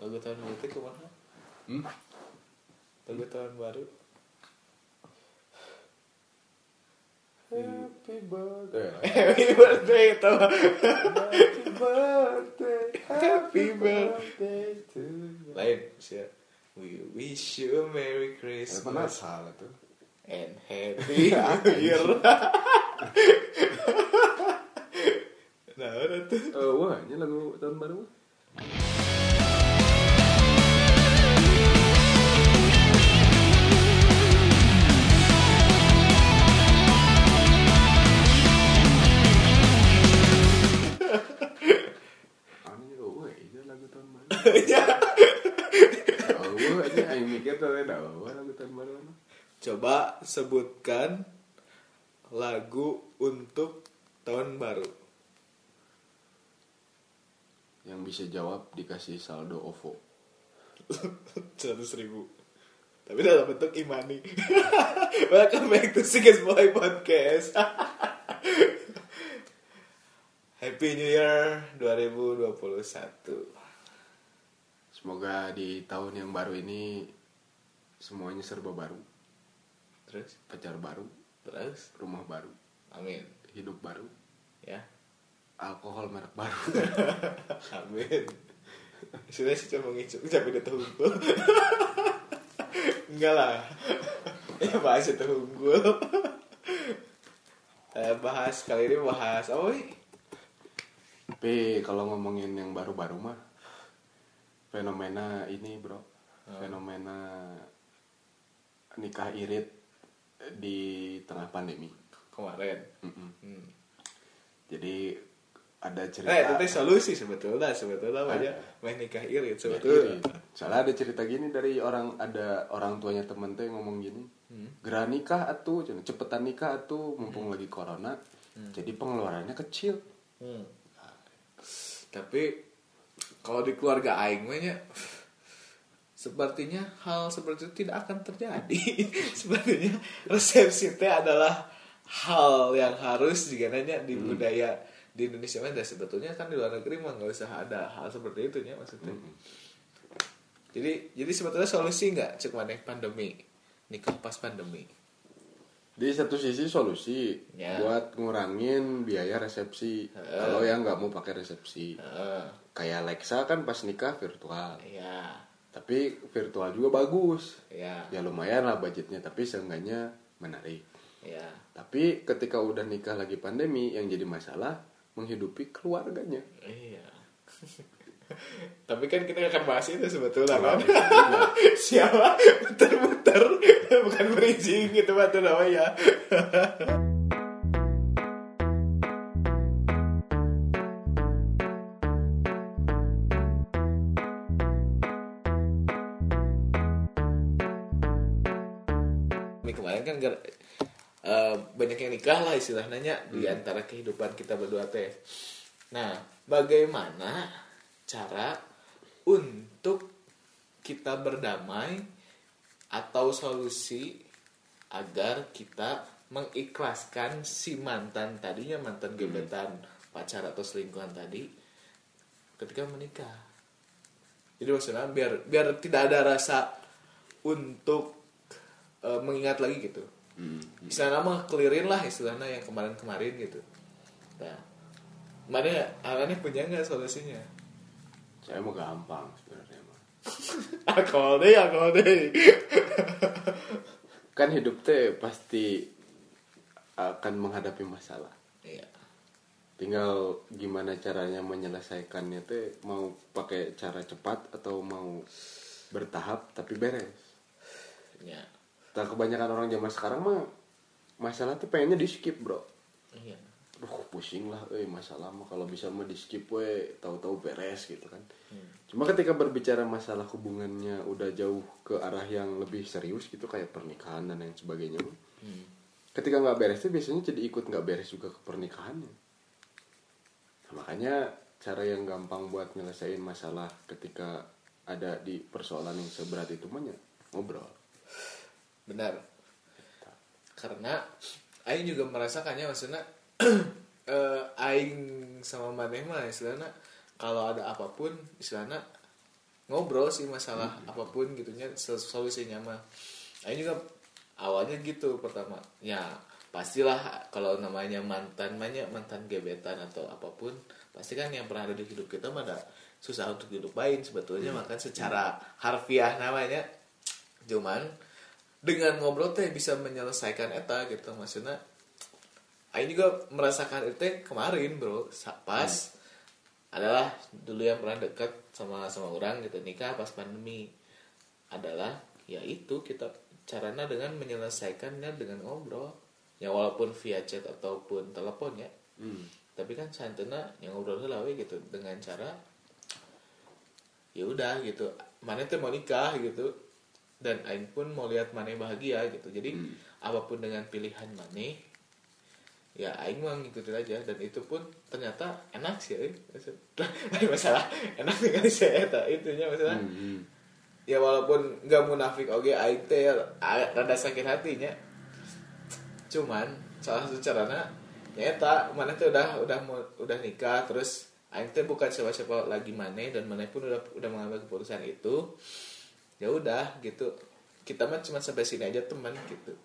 lagu tahun baru itu ke mana Hmm? lagu tahun baru Happy birthday. happy birthday tau Happy birthday. Happy birthday to you. lain sih we wish you a merry Eh, christmas salah tuh. and happy new year nah udah tuh Eh, wah, ini lagu tahun baru. Coba sebutkan lagu untuk tahun baru. Yang bisa jawab dikasih saldo OVO. seratus ribu. Tapi dalam bentuk imani. Welcome back to Sigas Boy Podcast. Happy New Year 2021 Semoga di tahun yang baru ini semuanya serba baru, terus? Pacar baru, terus? Rumah baru, amin. Hidup baru, ya. Alkohol merek baru. amin. Sudah sih cuma ngicuk tapi udah unggul enggak lah. Ya bahas itu unggul Eh, bahas. Kali ini bahas apa nih Tapi kalau ngomongin yang baru-baru mah fenomena ini bro, fenomena nikah irit di tengah pandemi. kemarin Mm-mm. hmm. Jadi ada cerita. Nah, itu teh solusi sebetulnya, sebetulnya Ah. aja main nikah irit sebetulnya. irit. Soalnya ada cerita gini dari orang ada orang tuanya temen teh ngomong gini, gerah nikah atuh, cepetan nikah atuh, mumpung lagi corona. Jadi pengeluarannya kecil. Hmm. Tapi kalau di keluarga aing mah sepertinya hal seperti itu tidak akan terjadi. sepertinya resepsi teh adalah hal yang harus jika nanya di budaya di Indonesia mah sebetulnya kan di luar negeri mah nggak usah ada hal seperti itu ya maksudnya. Jadi jadi sebetulnya solusi nggak cek mana pandemi nikah pas pandemi. Di satu sisi solusi Ya. buat ngurangin biaya resepsi. Kalau yang nggak mau pakai resepsi, Heeh. kayak Alexa kan pas nikah virtual. ya Tapi virtual juga bagus. ya Ya lumayan lah budgetnya, tapi seenggaknya menarik. ya Tapi ketika udah nikah lagi pandemi, yang jadi masalah menghidupi keluarganya. iya. Tapi kan kita akan bahas itu sebetulnya kan siapa? Muter-muter. Bukan bridging gitu batu namanya Ini kemarin kan gar- eh, banyak yang nikah lah istilahnya di antara kehidupan kita berdua teh. Nah, bagaimana cara untuk kita berdamai atau solusi agar kita mengikhlaskan si mantan tadinya mantan gebetan pacar atau selingkuhan tadi ketika menikah. Jadi maksudnya biar biar tidak ada rasa untuk eh, mengingat lagi gitu. Istilahnya mah clearin lah istilahnya yang kemarin-kemarin gitu. Nah, mana aneh punya nggak solusinya? Saya mau gampang sebenarnya mah. alkohol deh, alkohol deh. Kan hidup teh pasti akan menghadapi masalah. Iya. Tinggal gimana caranya menyelesaikannya teh mau pakai cara cepat atau mau bertahap tapi beres. Iya. Nah, kebanyakan orang zaman sekarang mah masalah tuh pengennya di skip bro. Iya. Duh pusing lah, eh masalah mah kalau bisa mah di skip we tahu-tahu beres gitu kan. Cuma ketika berbicara masalah hubungannya udah jauh ke arah yang lebih serius gitu kayak pernikahan dan lain sebagainya. mah, Ketika nggak beres tuh biasanya jadi ikut nggak beres juga ke pernikahannya. Nah, makanya cara yang gampang buat nyelesain masalah ketika ada di persoalan yang seberat itu mah ya ngobrol. Benar. Karena Aing juga merasakannya maksudnya eh, Aing sama Maneh mah istilahnya kalau ada apa pun istilahnya ngobrol sih masalah apa pun gitunya sol- solusinya mah. Aing juga awalnya gitu pertama. Ya pastilah kalau namanya mantan banyak mantan gebetan atau apa pun pasti kan yang pernah ada di hidup kita mah ada susah untuk dilupain sebetulnya. Makan secara harfiah namanya. Cuman dengan ngobrol teh bisa menyelesaikan eta gitu maksudnya Aing juga merasakan itu kemarin bro pas adalah dulu yang pernah dekat sama sama orang gitu nikah pas pandemi adalah ya itu kita caranya dengan menyelesaikannya dengan ngobrol ya walaupun via chat ataupun telepon ya Hmm. tapi kan santena yang ngobrol heula we gitu dengan cara ya udah gitu mana tuh mau nikah gitu dan aing pun mau lihat mana bahagia gitu. Jadi apa pun dengan pilihan mana ya aing mah ngikutin aja. Dan itu pun ternyata enak sih. Lain masalah enak dengan saya eta itunya masalah. Hmm. ya walaupun nggak munafik oke aing teh rada sakit hatinya. Cuman salah satu caranya ya mana tuh udah udah mau udah nikah. Terus aing teh bukan siapa-siapa lagi mana dan mana pun udah udah mengambil keputusan itu ya udah gitu. Kita mah cuma sampai sini aja teman gitu.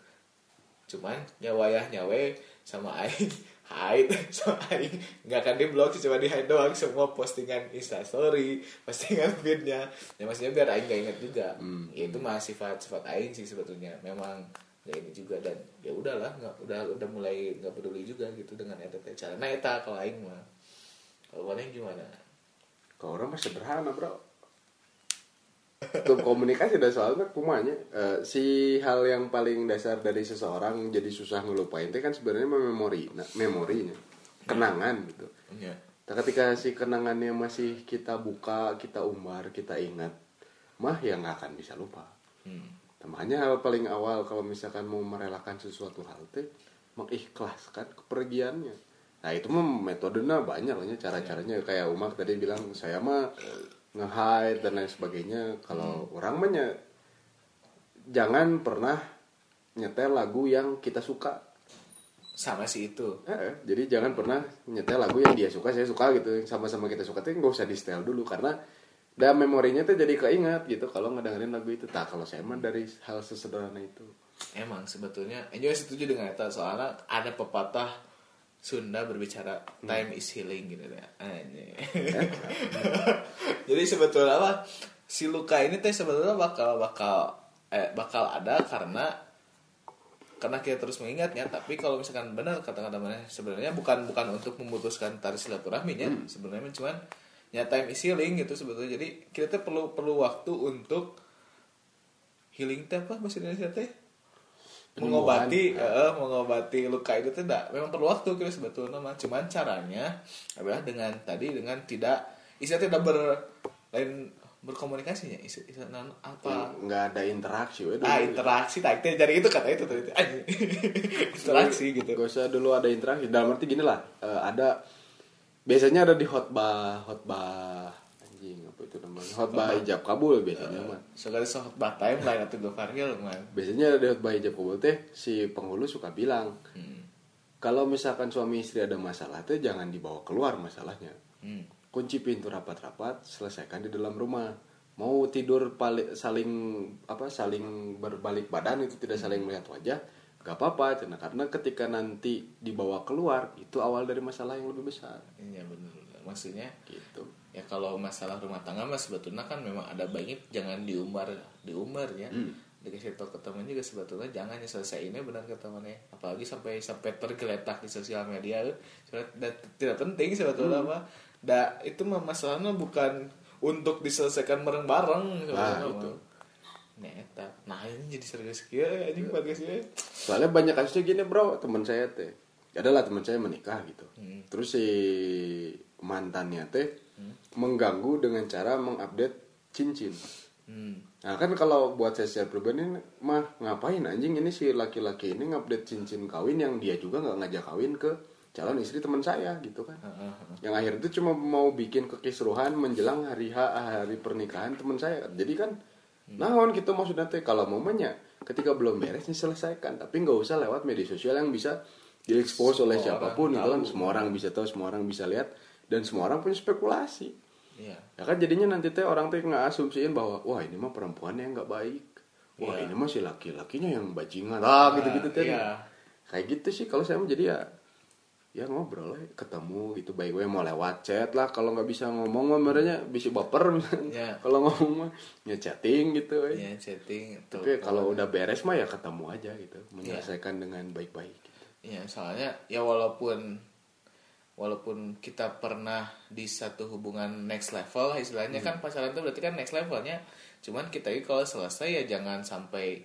Cuman nyawayah nyawe sama aing hide sama aing. Nggak akan di blog sih cuma di hide doang semua postingan instastory postingan feednya. Ya maksudnya biar aing gak inget juga. Hmm. ya itu mah sifat sifat aing sih sebetulnya. Memang ya ini juga dan ya udahlah nggak udah udah mulai nggak peduli juga gitu dengan eta teh cara. Nah eta kalau aing mah kalau mana gimana? Kalau orang mah sederhana bro Untuk komunikasi dan soalnya kumanya eh, Si hal yang paling dasar dari seseorang Jadi susah ngelupain itu kan sebenarnya memori nah, Memorinya Kenangan gitu ya Nah, ketika si kenangannya masih kita buka, kita umbar, kita ingat Mah ya nggak akan bisa lupa hmm. Nah, makanya hal paling awal kalau misalkan mau merelakan sesuatu hal teh mengikhlaskan kepergiannya. Nah itu mah metodenya banyak ya, cara-caranya kayak Umak tadi bilang saya mah nge-hide dan lain sebagainya. Kalau orang mah jangan pernah nyetel lagu yang kita suka. sama si itu Eh, eh, jadi jangan pernah nyetel lagu yang dia suka, saya suka gitu. Sama-sama kita suka tuh nggak usah di setel dulu karena dan memorinya tuh jadi keingat gitu kalau ngedengerin lagu itu. Tak kalau saya mah dari hal sesederhana itu. Emang sebetulnya Enjoy setuju dengan itu soalnya ada pepatah Sunda berbicara time is healing gitu ya. Anjing. Jadi sebetulnya apa si luka ini teh sebetulnya bakal bakal eh, bakal ada karena karena kita terus mengingatnya tapi kalau misalkan benar kata-kata mana sebenarnya bukan bukan untuk memutuskan tali silaturahminya sebenarnya cuman ya time is healing gitu sebetulnya jadi kita tuh perlu perlu waktu untuk healing teh apa bahasa Indonesia teh. Mengobati eh, mengobati luka itu tidak memang perlu waktu kira sebetulnya mah cuman caranya adalah dengan tadi dengan tidak istilah tidak ber lain berkomunikasinya. Istilah, istilah non apa nggak ada interaksi we, ah interaksi tak teh jadi itu kata itu tadi interaksi gitu. Gak usah dulu ada interaksi. Dalam arti gini lah eh, ada biasanya ada di khotbah khotbah anjing apa itu namanya khotbah ijab kabul biasanya mah. sekali sohot time lain atau gue varil man. Biasanya ada khotbah ijab kabul teh si penghulu suka bilang hmm. kalau misalkan suami istri ada masalah teh jangan dibawa keluar masalahnya. Hmm. kunci pintu rapat-rapat selesaikan di dalam rumah. Mau tidur saling apa saling berbalik badan itu tidak saling melihat wajah gak apa-apa. Cina. karena ketika nanti dibawa keluar itu awal dari masalah yang lebih besar. Iya bener. Maksudnya gitu ya kalau masalah rumah tangga mas sebetulnya kan memang ada baiknya jangan diumbar diumbar ya. Dikasih tau ke temen juga sebetulnya jangan ya selesai ini benar ke temennya. Apalagi sampai sampai tergeletak di sosial media da- tidak penting sebetulnya apa da itu mah masalahnya bukan untuk diselesaikan bareng-bareng Nah, itu. mah. nah ini jadi serius kia anjing podcastnya soalnya banyak kasusnya gini bro. Teman saya teh adalah teman saya menikah gitu. Terus si mantannya teh mengganggu dengan cara mengupdate cincin hmm. Nah kan kalau buat saya secara pribadi mah ngapain anjing ini si laki-laki ini ngupdate cincin kawin yang dia juga nggak ngajak kawin ke calon istri teman saya gitu kan. Heeh. Yang akhir itu cuma mau bikin kekisruhan menjelang hari H hari pernikahan teman saya. Jadi kan naon gitu maksudnya teh kalau momennya ketika belum beres diselesaikan tapi nggak usah lewat media sosial yang bisa diekspos oleh Semua siapa pun gitu kan semua orang bisa tahu semua orang bisa lihat dan semua orang punya spekulasi Iya. ya kan jadinya nanti teh orang teh nggak asumsiin bahwa wah ini mah perempuan yang nggak baik wah Iya. ini mah si laki-lakinya yang bajingan ah gitu gitu teh Iya. kayak gitu sih kalau saya mah jadi ya ya ngobrol lah ketemu gitu baik gue mau lewat chat lah kalau nggak bisa ngomong mah merenya bisa baper Iya. kalau ngomong mah ya chatting gitu we. Iya, chatting. tapi kalau udah beres mah ya ketemu aja gitu menyelesaikan dengan baik-baik gitu. Iya, soalnya ya walaupun walaupun kita pernah di satu hubungan next level lah istilahnya kan pacaran itu berarti kan next levelnya. Cuman kita ini kalau selesai ya jangan sampai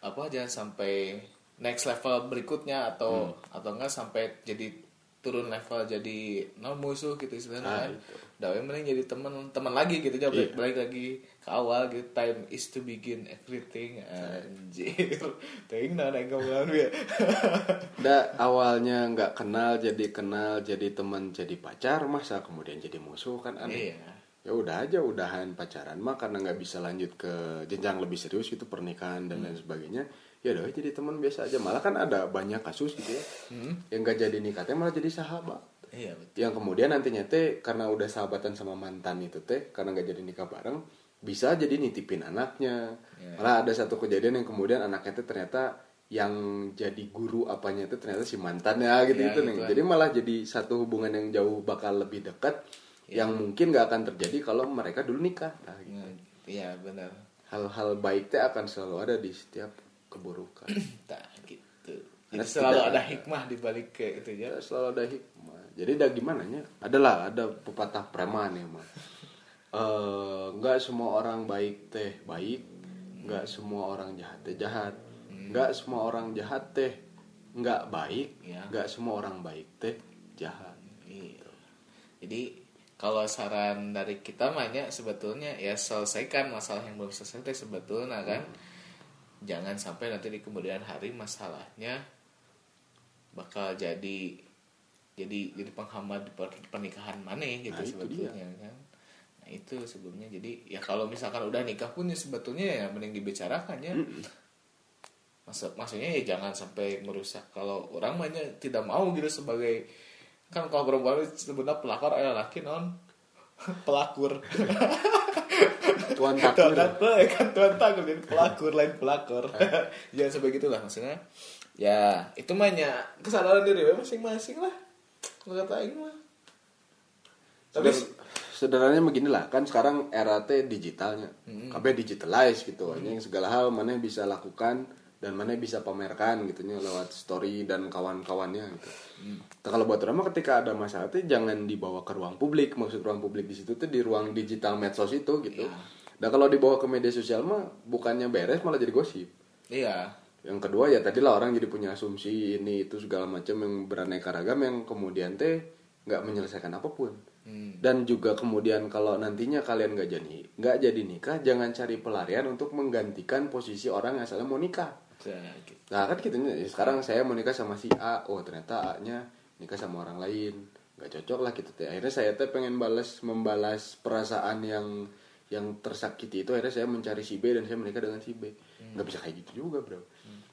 apa jangan sampai next level berikutnya atau atau enggak sampai jadi turun level jadi no musuh gitu istilahnya Ah, kan. itu. Dawe mending jadi teman teman lagi gitu aja balik, Iya. balik lagi ke awal gitu time is to begin everything anjir ting nah naik ngomong ya Da awalnya nggak kenal jadi kenal jadi teman jadi pacar masa kemudian jadi musuh kan aneh. iya Ya udah aja udahan pacaran mah karena nggak bisa lanjut ke jenjang lebih serius gitu pernikahan dan lain sebagainya. Ya udah jadi teman biasa aja. Malah kan ada banyak kasus gitu ya. Yang nggak jadi nikah teh malah jadi sahabat. Iya betul Yang kemudian nantinya teh karena udah sahabatan sama mantan itu teh karena nggak jadi nikah bareng bisa jadi nitipin anaknya. Ya. Malah ada satu kejadian yang kemudian anaknya teh ternyata yang jadi guru apanya itu ternyata si mantannya gitu Ya, gitu gitu nih. Jadi malah jadi satu hubungan yang jauh bakal lebih dekat Ya. yang mungkin nggak akan terjadi kalau mereka dulu nikah. Nah, gitu. Nah, iya benar Hal-hal baik teh akan selalu ada di setiap keburukan. tak gitu jadi selalu ada hikmah di balik ke itu ya Ya, selalu ada hikmah. Jadi dah gimana nya? Adalah ada pepatah preman ya mah. Eh, nggak semua orang baik teh baik, nggak semua orang jahat teh jahat, nggak semua orang jahat teh nggak baik, Ya. nggak semua orang baik teh jahat. Iya. jadi kalau saran dari kita banyak sebetulnya ya selesaikan masalah yang belum selesai teh sebetulnya kan jangan sampai nanti di kemudian hari masalahnya bakal jadi jadi jadi penghambat di per- pernikahan mana gitu Nah, itu sebetulnya kan? Nah itu sebelumnya. Jadi ya kalau misalkan udah nikah pun ya sebetulnya ya mending dibicarakan ya. Maksud, maksudnya ya jangan sampai merusak. Kalau orang banyak tidak mau gitu sebagai kan kalau perempuan itu sebenarnya pelakor ada laki non. Pelakur. Tuan tuan takdir. takut kan? Tuan takut jadi pelakur lain pelakor. Jangan sampai gitulah maksudnya. Ya itu mahnya kesadaran diri masing-masing lah nggak kata aing mah. Tapi Seder- sederhananya beginilah kan sekarang era teh digitalnya. KB digitalize gitu yang segala hal mana bisa lakukan dan mana bisa pamerkan gitu nya lewat story dan kawan-kawannya gitu. Nah, kalau buat orang mah ketika ada masalah teh jangan dibawa ke ruang publik. Maksud ruang publik di situ tuh di ruang digital medsos itu gitu. Iya. dan kalau dibawa ke media sosial mah bukannya beres malah jadi gosip. Iya yang kedua ya tadi lah orang jadi punya asumsi ini itu segala macam yang beraneka ragam yang kemudian teh nggak menyelesaikan apa pun. Hmm. dan juga kemudian kalau nantinya kalian nggak jadi nggak jadi nikah jangan cari pelarian untuk menggantikan posisi orang yang asalnya mau nikah. Nah, gitu. nah kan gitu sekarang saya mau nikah sama si A. Oh ternyata A nya nikah sama orang lain. Nggak cocok lah gitu teh. Akhirnya saya teh pengen balas membalas perasaan yang yang tersakiti itu akhirnya saya mencari si B dan saya menikah dengan si B. Nggak bisa kayak gitu juga bro.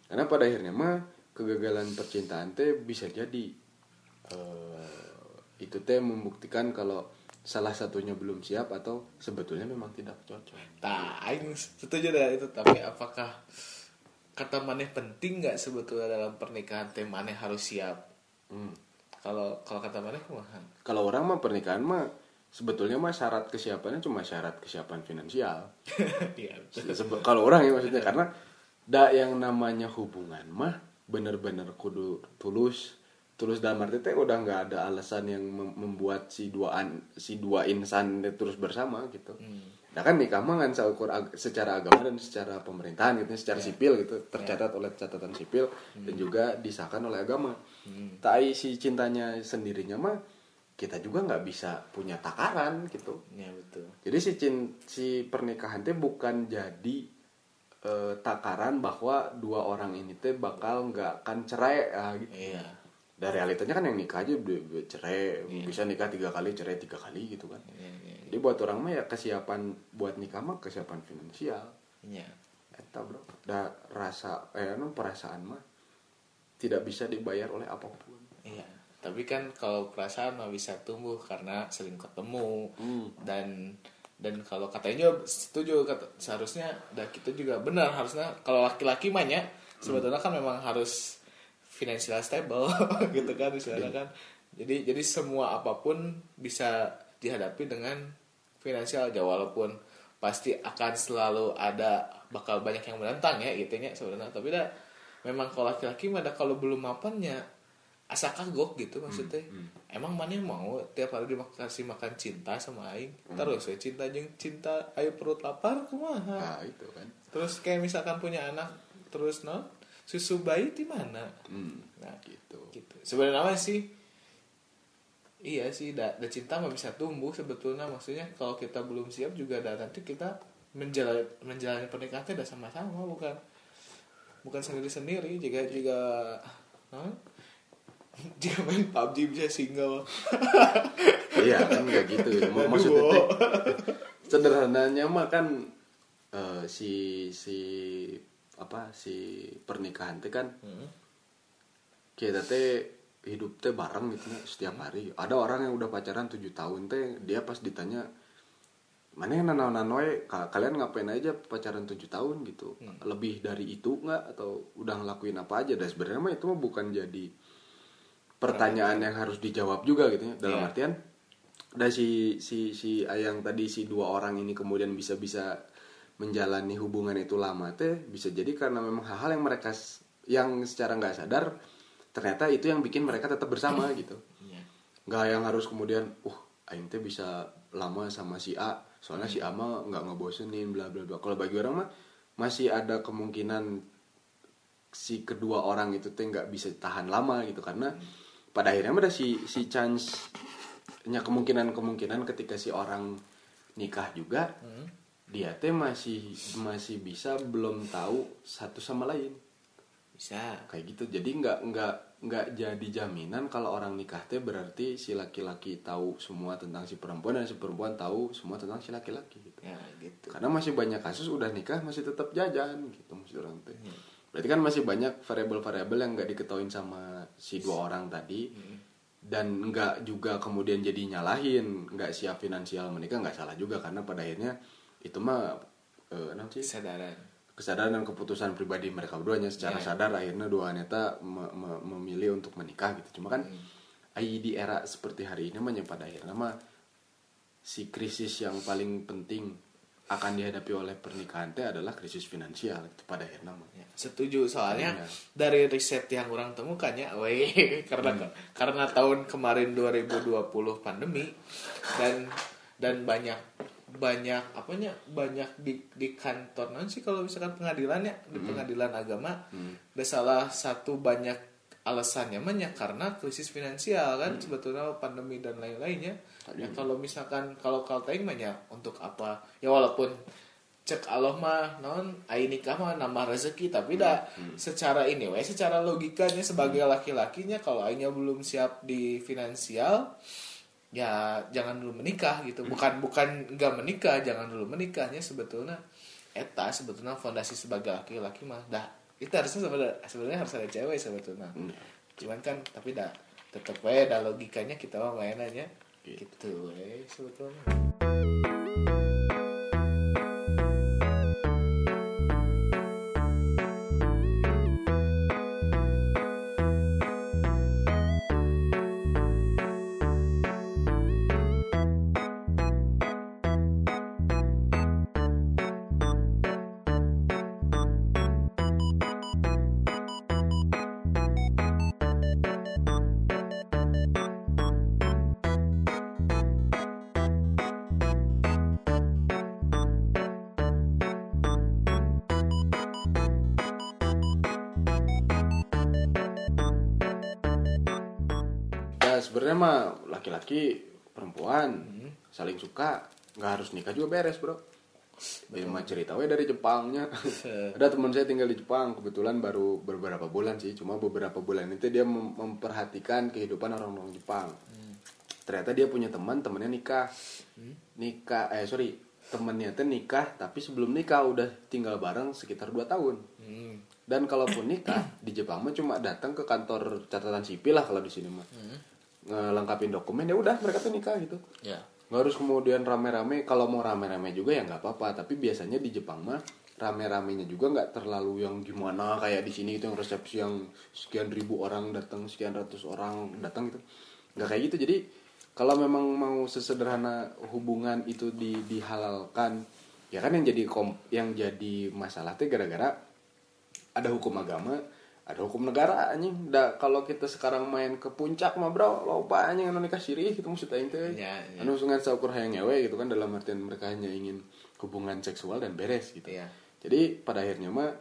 Karena pada akhirnya mah kegagalan percintaan teh bisa jadi eh, itu teh membuktikan kalau salah satunya belum siap atau sebetulnya memang tidak cocok. Nah, aing setuju dengan itu tapi apakah kata maneh penting nggak sebetulnya dalam pernikahan teh maneh harus siap? Hmm. kalau kalau kata maneh kumaha? Kalau orang mah pernikahan mah sebetulnya mah syarat kesiapannya cuma syarat kesiapan finansial. iya Sebe- Kalau orang ya maksudnya karena da yang namanya hubungan mah bener-bener kudu tulus. Tulus dalam arti teh udah nggak ada alasan yang mem- membuat si dua an- si dua insan terus bersama gitu. Nah kan nikah mah kan seukur ag- secara agama dan secara pemerintahan gitu, secara sipil gitu tercatat oleh catatan sipil dan juga disahkan oleh agama. Tai si cintanya sendirinya mah kita juga nggak bisa punya takaran gitu. ya betul Jadi si cin- si pernikahan teh bukan jadi eh, takaran bahwa dua orang ini teh bakal nggak akan cerai ah, gitu. iya Dan realitanya kan yang nikah aja udah cerai, bisa nikah tiga kali, cerai tiga kali gitu kan. iya iya Jadi buat orang mah ya kesiapan buat nikah mah kesiapan finansial. iya Eta bro, da rasa eh anu perasaan mah tidak bisa dibayar oleh apa pun. iya tapi kan kalau perasaan mah bisa tumbuh karena sering ketemu. Hmm. dan dan kalau katanya juga setuju kata, seharusnya dan kita juga benar. Harusnya kalau laki-laki mah ya sebetulnya kan memang harus financial stable gitu kan istilahnya kan. Jadi jadi semua apa pun bisa dihadapi dengan finansial aja. Walaupun pasti akan selalu ada bakal banyak yang menentang ya gitu ya sebenarnya. Tapi dah memang kalau laki-laki mah dah kalau belum mapannya asa kagok gitu maksudnya? emang mana yang mau tiap hari dikasih makan cinta sama aing? Terus ya cinta jeng cinta ayo perut lapar kumaha? Nah itu kan. Terus kayak misalkan punya anak terus non susu bayi di mana? Hmm. nah gitu. gitu. Sebenarnya mah sih? Iya sih da, da cinta mah bisa tumbuh sebetulnya. Maksudnya kalau kita belum siap juga da, nanti kita menjalani menjalani pernikahan udah sama-sama bukan bukan sendiri sendiri jika jika huh? jika main PUBG bisa single. Iya kan nggak gitu. Aduh. maksudnya teh sederhananya mah kan eh, si si apa si pernikahan teh kan Hmm. kita teh hidup teh bareng gitu ya, setiap hari. Ada orang yang udah pacaran tujuh tahun teh dia pas ditanya mana yang nanau nanoe kalian ngapain aja pacaran tujuh tahun? gitu. Lebih dari itu nggak? Atau udah ngelakuin apa aja? Dan sebenarnya mah itu mah bukan jadi pertanyaan yang harus dijawab juga gitu ya dalam Iya. artian dari si si si ayang tadi si dua orang ini kemudian bisa bisa menjalani hubungan itu lama teh bisa jadi karena memang hal-hal yang mereka yang secara nggak sadar ternyata itu yang bikin mereka tetap bersama gitu Iya. nggak yang harus kemudian uh aing teh bisa lama sama si A soalnya si A mah nggak ngebosenin bla bla bla kalau bagi orang mah masih ada kemungkinan si kedua orang itu teh nggak bisa tahan lama gitu karena pada akhirnya ada si si chance nya kemungkinan kemungkinan ketika si orang nikah juga Hmm. dia teh masih masih bisa belum tahu satu sama lain. Bisa. Kayak gitu. Jadi nggak nggak nggak jadi jaminan kalau orang nikah teh berarti si laki-laki tahu semua tentang si perempuan dan si perempuan tahu semua tentang si laki-laki gitu. Ya gitu. Karena masih banyak kasus udah nikah masih tetap jajan gitu maksud orang teh. Berarti kan masih banyak variabel-variabel yang nggak diketahuin sama si dua orang tadi. Dan nggak juga kemudian jadi nyalahin nggak siap finansial menikah nggak salah juga. Karena pada akhirnya itu mah eh, sih? Kesadaran. Kesadaran dan keputusan pribadi mereka keduanya secara Iya. sadar akhirnya dua wanita me- me- memilih untuk menikah gitu. Cuma kan ai di era seperti hari ini mah pada akhirnya mah si krisis yang paling penting akan dihadapi oleh pernikahan teh adalah krisis finansial itu pada akhirnya mah Ya, setuju. Soalnya Iya. dari riset yang orang temukan ya, weh, karena karena tahun kemarin 2020 pandemi dan dan banyak banyak apanya banyak di di kantor non sih kalau misalkan pengadilan ya di pengadilan agama ada salah satu banyak alasannya mah ya karena krisis finansial kan? Sebetulnya pandemi dan lain-lainnya. Ya kalau misalkan kalau mah ya untuk apa? Ya walaupun cek Allah mah non ai nikah mah nambah rezeki tapi dah secara ini we secara logikanya sebagai laki-lakinya kalau ainya belum siap di finansial ya jangan dulu menikah gitu. Bukan bukan nggak menikah jangan dulu menikahnya sebetulnya. Eta sebetulnya fondasi sebagai laki-laki mah dah itu harusnya sebenarnya sebenarnya harus ada cewek sebetulnya. Cuman kan tapi dah tetep we dah logikanya kita mah mainannya. Gitu we sebetulnya sebenarnya mah laki-laki perempuan saling suka nggak harus nikah juga beres bro. Ini mah cerita we dari Jepangnya. Ada teman saya tinggal di Jepang kebetulan baru beberapa bulan sih. Cuma beberapa bulan itu dia mem- memperhatikan kehidupan orang-orang Jepang. Ternyata dia punya teman temennya nikah. Nikah eh sorry temennya teh nikah tapi sebelum nikah udah tinggal bareng sekitar 2 tahun. Hmm. dan kalaupun nikah di Jepang mah cuma datang ke kantor catatan sipil lah kalau di sini mah ngelengkapin dokumen ya udah mereka tuh nikah gitu. Ya. Nggak harus kemudian rame-rame kalau mau rame-rame juga ya nggak apa-apa tapi biasanya di Jepang mah rame-ramenya juga nggak terlalu yang gimana kayak di sini itu yang resepsi yang sekian ribu orang datang sekian ratus orang datang gitu. Nggak kayak gitu jadi kalau memang mau sesederhana hubungan itu di dihalalkan ya kan yang jadi kom yang jadi masalah tuh gara-gara ada hukum agama ada hukum negara anjing da kalau kita sekarang main ke puncak mah bro loba anjing anu nikah sirih gitu maksud aing teh Ya, ya. anu sungan saukur hayang ngewe gitu kan dalam artian mereka hanya ingin hubungan seksual dan beres gitu Iya. jadi pada akhirnya mah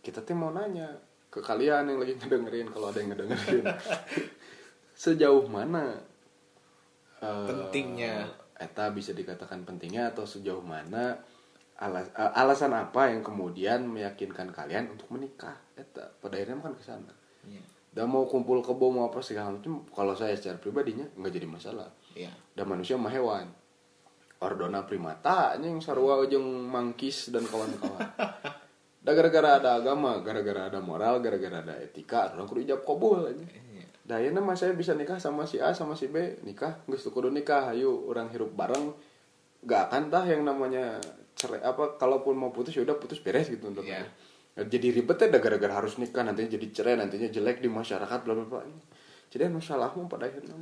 kita tuh mau nanya ke kalian yang lagi ngedengerin kalau ada yang ngedengerin sejauh mana eh, Pentingnya. eta bisa dikatakan pentingnya atau sejauh mana alas, alasan apa yang kemudian meyakinkan kalian untuk menikah? Eta pada akhirnya kan ke sana. Iya. dan mau kumpul kebo mau apa segala macam kalau saya secara pribadinya nggak jadi masalah. Iya. dan manusia mah hewan. Ordona primata yang sarua ujung mangkis dan kawan-kawan. Da gara-gara ada agama gara-gara ada moral gara-gara ada etika orang kudu ijab kabul aja Iya. Dah ya mah saya bisa nikah sama si A sama si B nikah. Teu kudu nikah ayo orang hirup bareng. Gak akan tah yang namanya cerai apa kalaupun mau putus ya udah putus beres gitu untuk Iya. jadi ribet ya gara-gara harus nikah nantinya jadi cerai nantinya jelek di masyarakat bla bla bla. Jadi anu salahmu pada akhirnya.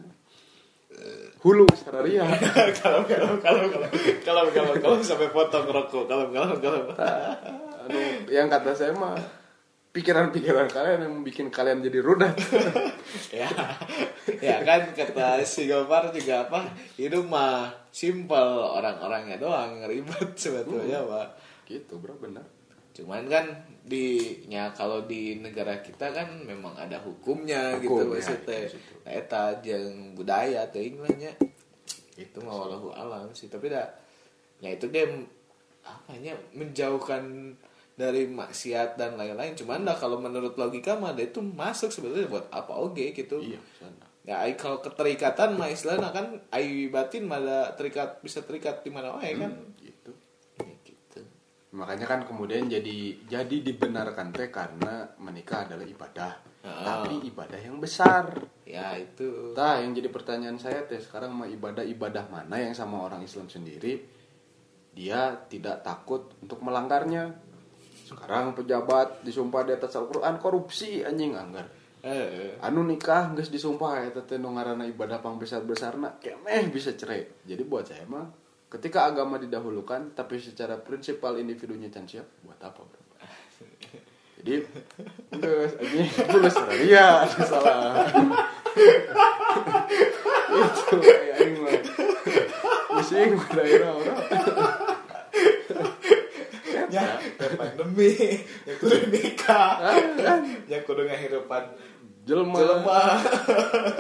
Hulu sararia kalau kalau kalau kalau kalau kalau kalau sampai potong rokok kalau kalau kalau. Anu yang kata saya mah pikiran-pikiran kalian yang bikin kalian jadi rudat ya ya kan kata si Gopar juga apa hidup mah simpel orang-orangnya doang ribet sebetulnya pak. Gitu bro benar. Cuman kan di nya kalau di negara kita kan memang ada hukumnya gitu Hukum, ya, maksudnya. di situ. nah, eta jeung budaya atau inglahnya itu mah walau alam sih tapi dah ya itu dia apanya menjauhkan dari maksiat dan lain-lain. Cuman dah kalau menurut logika mah dia itu masuk sebetulnya buat apa oke gitu. Iya ya ai kalau keterikatan mah istilahnya kan ai batin mah ada terikat bisa terikat di mana wae kan? Gitu. Ya, gitu. Makanya kan kemudian jadi jadi dibenarkan teh karena menikah adalah ibadah. Ah. tapi ibadah yang besar. Ya itu. Nah, yang jadi pertanyaan saya teh sekarang mah ibadah-ibadah mana yang sama orang Islam sendiri? Dia tidak takut untuk melanggarnya. Sekarang pejabat disumpah di atas Al-Qur'an korupsi anjing anggar. eh Anu nikah geus disumpah eta teh nu ngaranna ibadah pang besar-besarna kemeh bisa cerai. Jadi buat saya mah ketika agama didahulukan tapi secara prinsipal individunya can siap buat apa, Bro? Jadi geus anjing geus ya salah. itu mah pusing akhirnya orang ya. Pandemi ya kudu nikah. Ya kudu ngahirupan jelma jelema.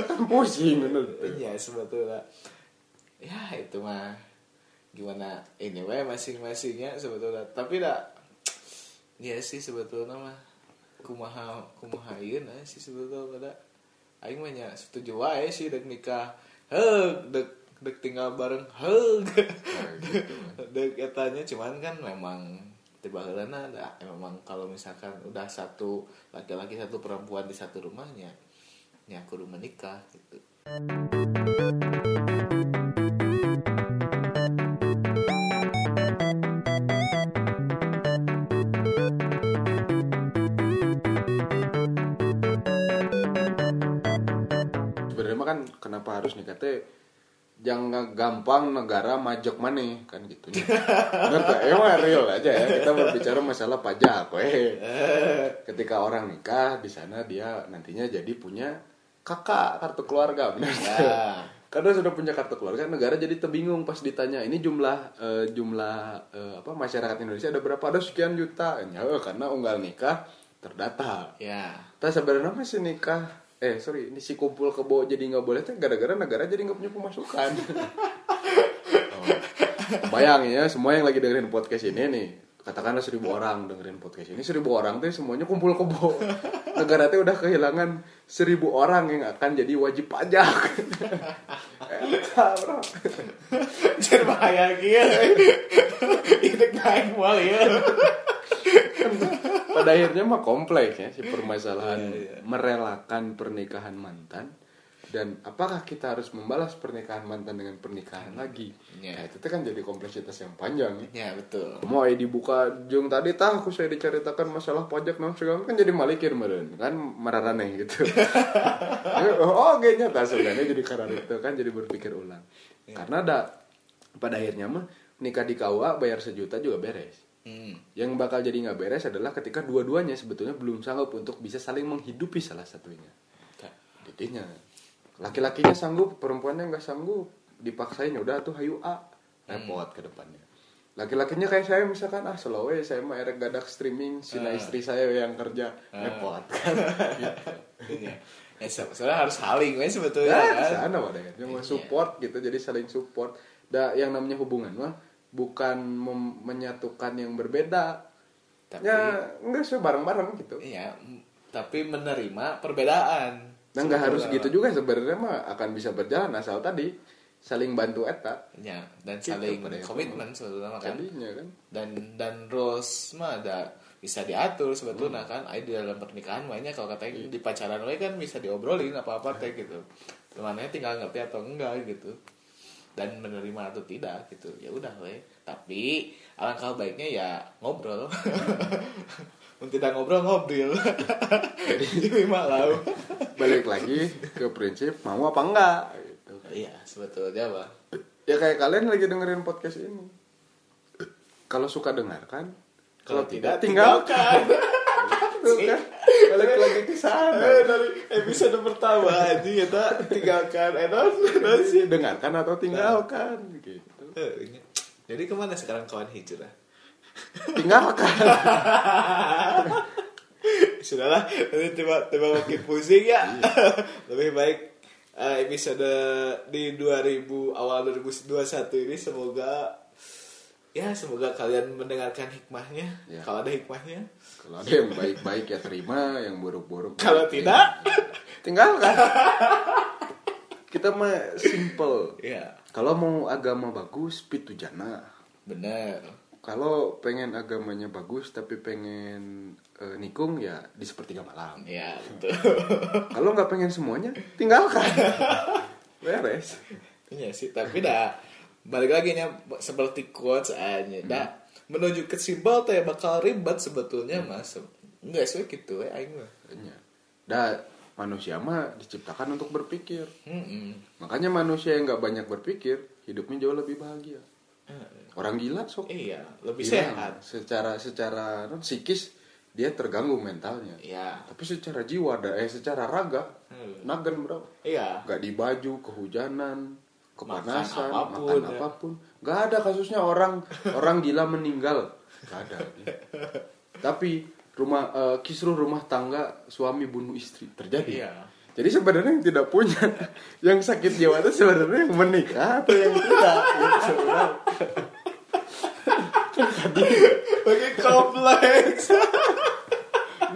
Kan pusing bener. Iya sebetulnya. Ya itu mah gimana ini wae masing-masingnya sebetulnya. Tapi dah ya sih sebetulnya mah kumaha kumaha ieu nah sih sebetulnya pada aing mah nya setuju wae sih dek nikah. Heug dek dek tinggal bareng. Heug dek etanya cuman kan memang tiba heulana ada. Memang kalau misalkan udah satu laki-laki satu perempuan di satu rumahnya ya kudu menikah gitu. Kan kenapa harus nikah teh jangan gampang negara majok maneh kan gitu. Ngerti emang real aja ya. Kita berbicara masalah pajak weh ketika orang nikah di sana dia nantinya jadi punya kakak kartu keluarga benar ya. Karena sudah punya kartu keluarga negara jadi terbingung pas ditanya ini jumlah eh, jumlah eh, apa masyarakat Indonesia ada berapa? Ada sekian juta. Ya karena unggal nikah terdata ya. Tapi sebenarnya masih nikah eh sorry ini si kumpul kebo jadi nggak boleh tuh gara-gara negara jadi nggak punya pemasukan. Oh. bayang ya semua yang lagi dengerin podcast ini nih katakanlah seribu orang dengerin podcast ini seribu orang tuh semuanya kumpul kebo. Negara tuh udah kehilangan seribu orang yang akan jadi wajib pajak. Jangan bahaya gitu Ini naik mal ya pada akhirnya mah kompleks ya si permasalahan Iya, iya. merelakan pernikahan mantan. Dan apakah kita harus membalas pernikahan mantan dengan pernikahan lagi? Ya. nah, itu kan jadi kompleksitas yang panjang ya. Ya betul. mau ai dibuka jeng tadi tah aku saya diceritakan masalah pajak non segala kan jadi malikir meren kan mararaneh gitu. Oh kayaknya tak sebenarnya jadi karena itu kan jadi berpikir ulang. Karena ada pada akhirnya mah nikah di KUA bayar sejuta juga beres Hmm. yang bakal jadi nggak beres adalah ketika dua-duanya sebetulnya belum sanggup untuk bisa saling menghidupi salah satunya. Jadinya laki-lakinya sanggup perempuannya nggak sanggup dipaksain ya udah tuh hayu A. Repot ke depannya. Laki-lakinya kayak saya misalkan ah slow saya mah erek gadak streaming sina istri saya yang kerja. Repot. Kan Iya. Ya, se- sebenarnya harus saling we sebetulnya ya kan. sana wadah kan cuma support gitu jadi saling support. Da yang namanya hubungan mah bukan menyatukan yang berbeda Tapi ya enggak sih bareng-bareng gitu iya, tapi menerima perbedaan. nah nggak harus gitu juga sebenarnya mah akan bisa berjalan asal tadi saling bantu eta Ya, dan Gitu, saling komitmen sebetulnya kan. jadinya kan Dan dan rules mah ada bisa diatur sebetulnya kan. Ada di dalam pernikahan banyak kalau katanya di pacaran we kan bisa diobrolin apa-apa teh gitu. Temannya tinggal ngerti atau enggak gitu. Dan menerima atau tidak gitu. Ya udah we. Tapi alangkah baiknya ya ngobrol. Tidak ngobrol ngobrol. Jadi malau. balik lagi ke prinsip mau apa enggak gitu. Iya, sebetulnya Pak. ya kayak kalian lagi dengerin podcast ini kalau suka dengarkan kalau tidak tinggalkan Tuh kan, balik lagi ke sana. Eh, dari episode pertama aja kita tinggalkan edan edan sih. Dengarkan atau tinggalkan gitu. Eh, jadi ke mana sekarang kawan hijrah tinggalkan. Sudahlah nanti tiba tiba makin pusing ya. Lebih baik eh, episode di 2000 awal 2021 ini semoga ya semoga kalian mendengarkan hikmahnya. Ya. kalau ada hikmahnya. Kalau ada yang baik-baik ya terima yang buruk-buruk kalau ya. tidak. Tinggalkan. Kita mah simple. Ya. Kalau mau agama bagus pitu jana benar. Kalau pengen agamanya bagus tapi pengen eh, nikung ya di sepertiga malam. Ya betul. Kalau nggak pengen semuanya tinggalkan. Beres. Iya sih, tapi dah balik lagi nya seperti quotes aja. Dah menuju ke simpel teh bakal ribet sebetulnya mas. Enggak sih gitu ya aing mah. Iya. Dah manusia mah diciptakan untuk berpikir Mm-mm. makanya manusia yang nggak banyak berpikir hidupnya jauh lebih bahagia orang gila sok Iya, lebih sehat. secara secara non, psikis dia terganggu mentalnya Iya. tapi secara jiwa eh secara raga Hmm. nagan bro Iya. nggak di baju kehujanan kepanasan Makan apa pun, makan ya. apa pun nggak ada kasusnya orang orang gila meninggal nggak ada tapi rumah eh, kisruh rumah tangga suami bunuh istri terjadi Iya. jadi sebenarnya yang tidak punya yang sakit jiwa itu sebenarnya yang menikah atau yang tidak gitu. Bagi kompleks.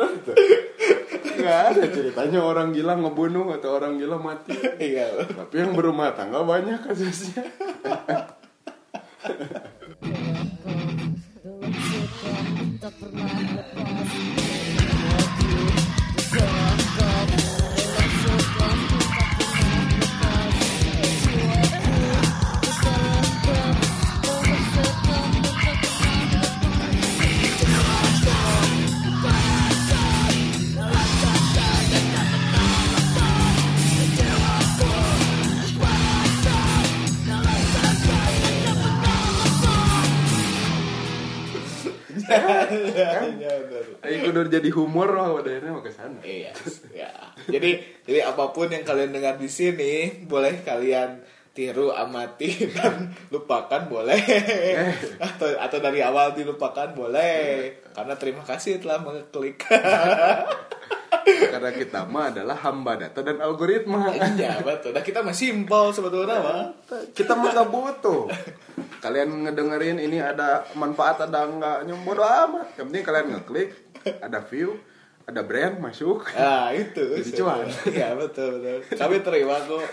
Itu. nggak ada ceritanya orang gila ngebunuh atau orang gila mati Iya. tapi yang berumah tangga banyak kasusnya Tak pernah lepas Jadi humor lah wadahnya mau ke sana. Iya, ya. Jadi, jadi apa pun yang kalian dengar di sini, boleh kalian tiru, amati dan lupakan boleh. atau atau dari awal dilupakan boleh. Karena terima kasih telah mengklik. Karena kita mah adalah hamba data dan algoritma. Iya, betul. Nah, kita masih simpel sebetulnya, mah. Kita mah gak butuh. Kalian ngedengerin ini ada manfaat ada enggaknya bodo amat. Yang penting kalian ngeklik, ada view, ada brand masuk. Nah, itu. Jadi cuan. Iya, betul, betul. Kami terima kok.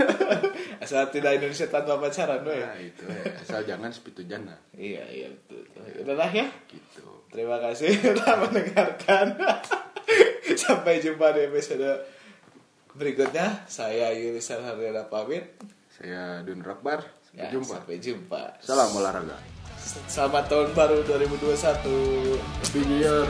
Asal tidak Indonesia tanpa pacaran, we. Nah, itu ya. Asal jangan sepitu jana. Iya, iya, betul. Udah lah ya. Gitu. Terima kasih telah mendengarkan. Sampai jumpa di episode berikutnya saya Yulisan Haryana pamit Saya Dun Rakbar. Sampai ya, jumpa. sampai jumpa Salam olahraga. Selamat tahun baru 2021 Happy New Year.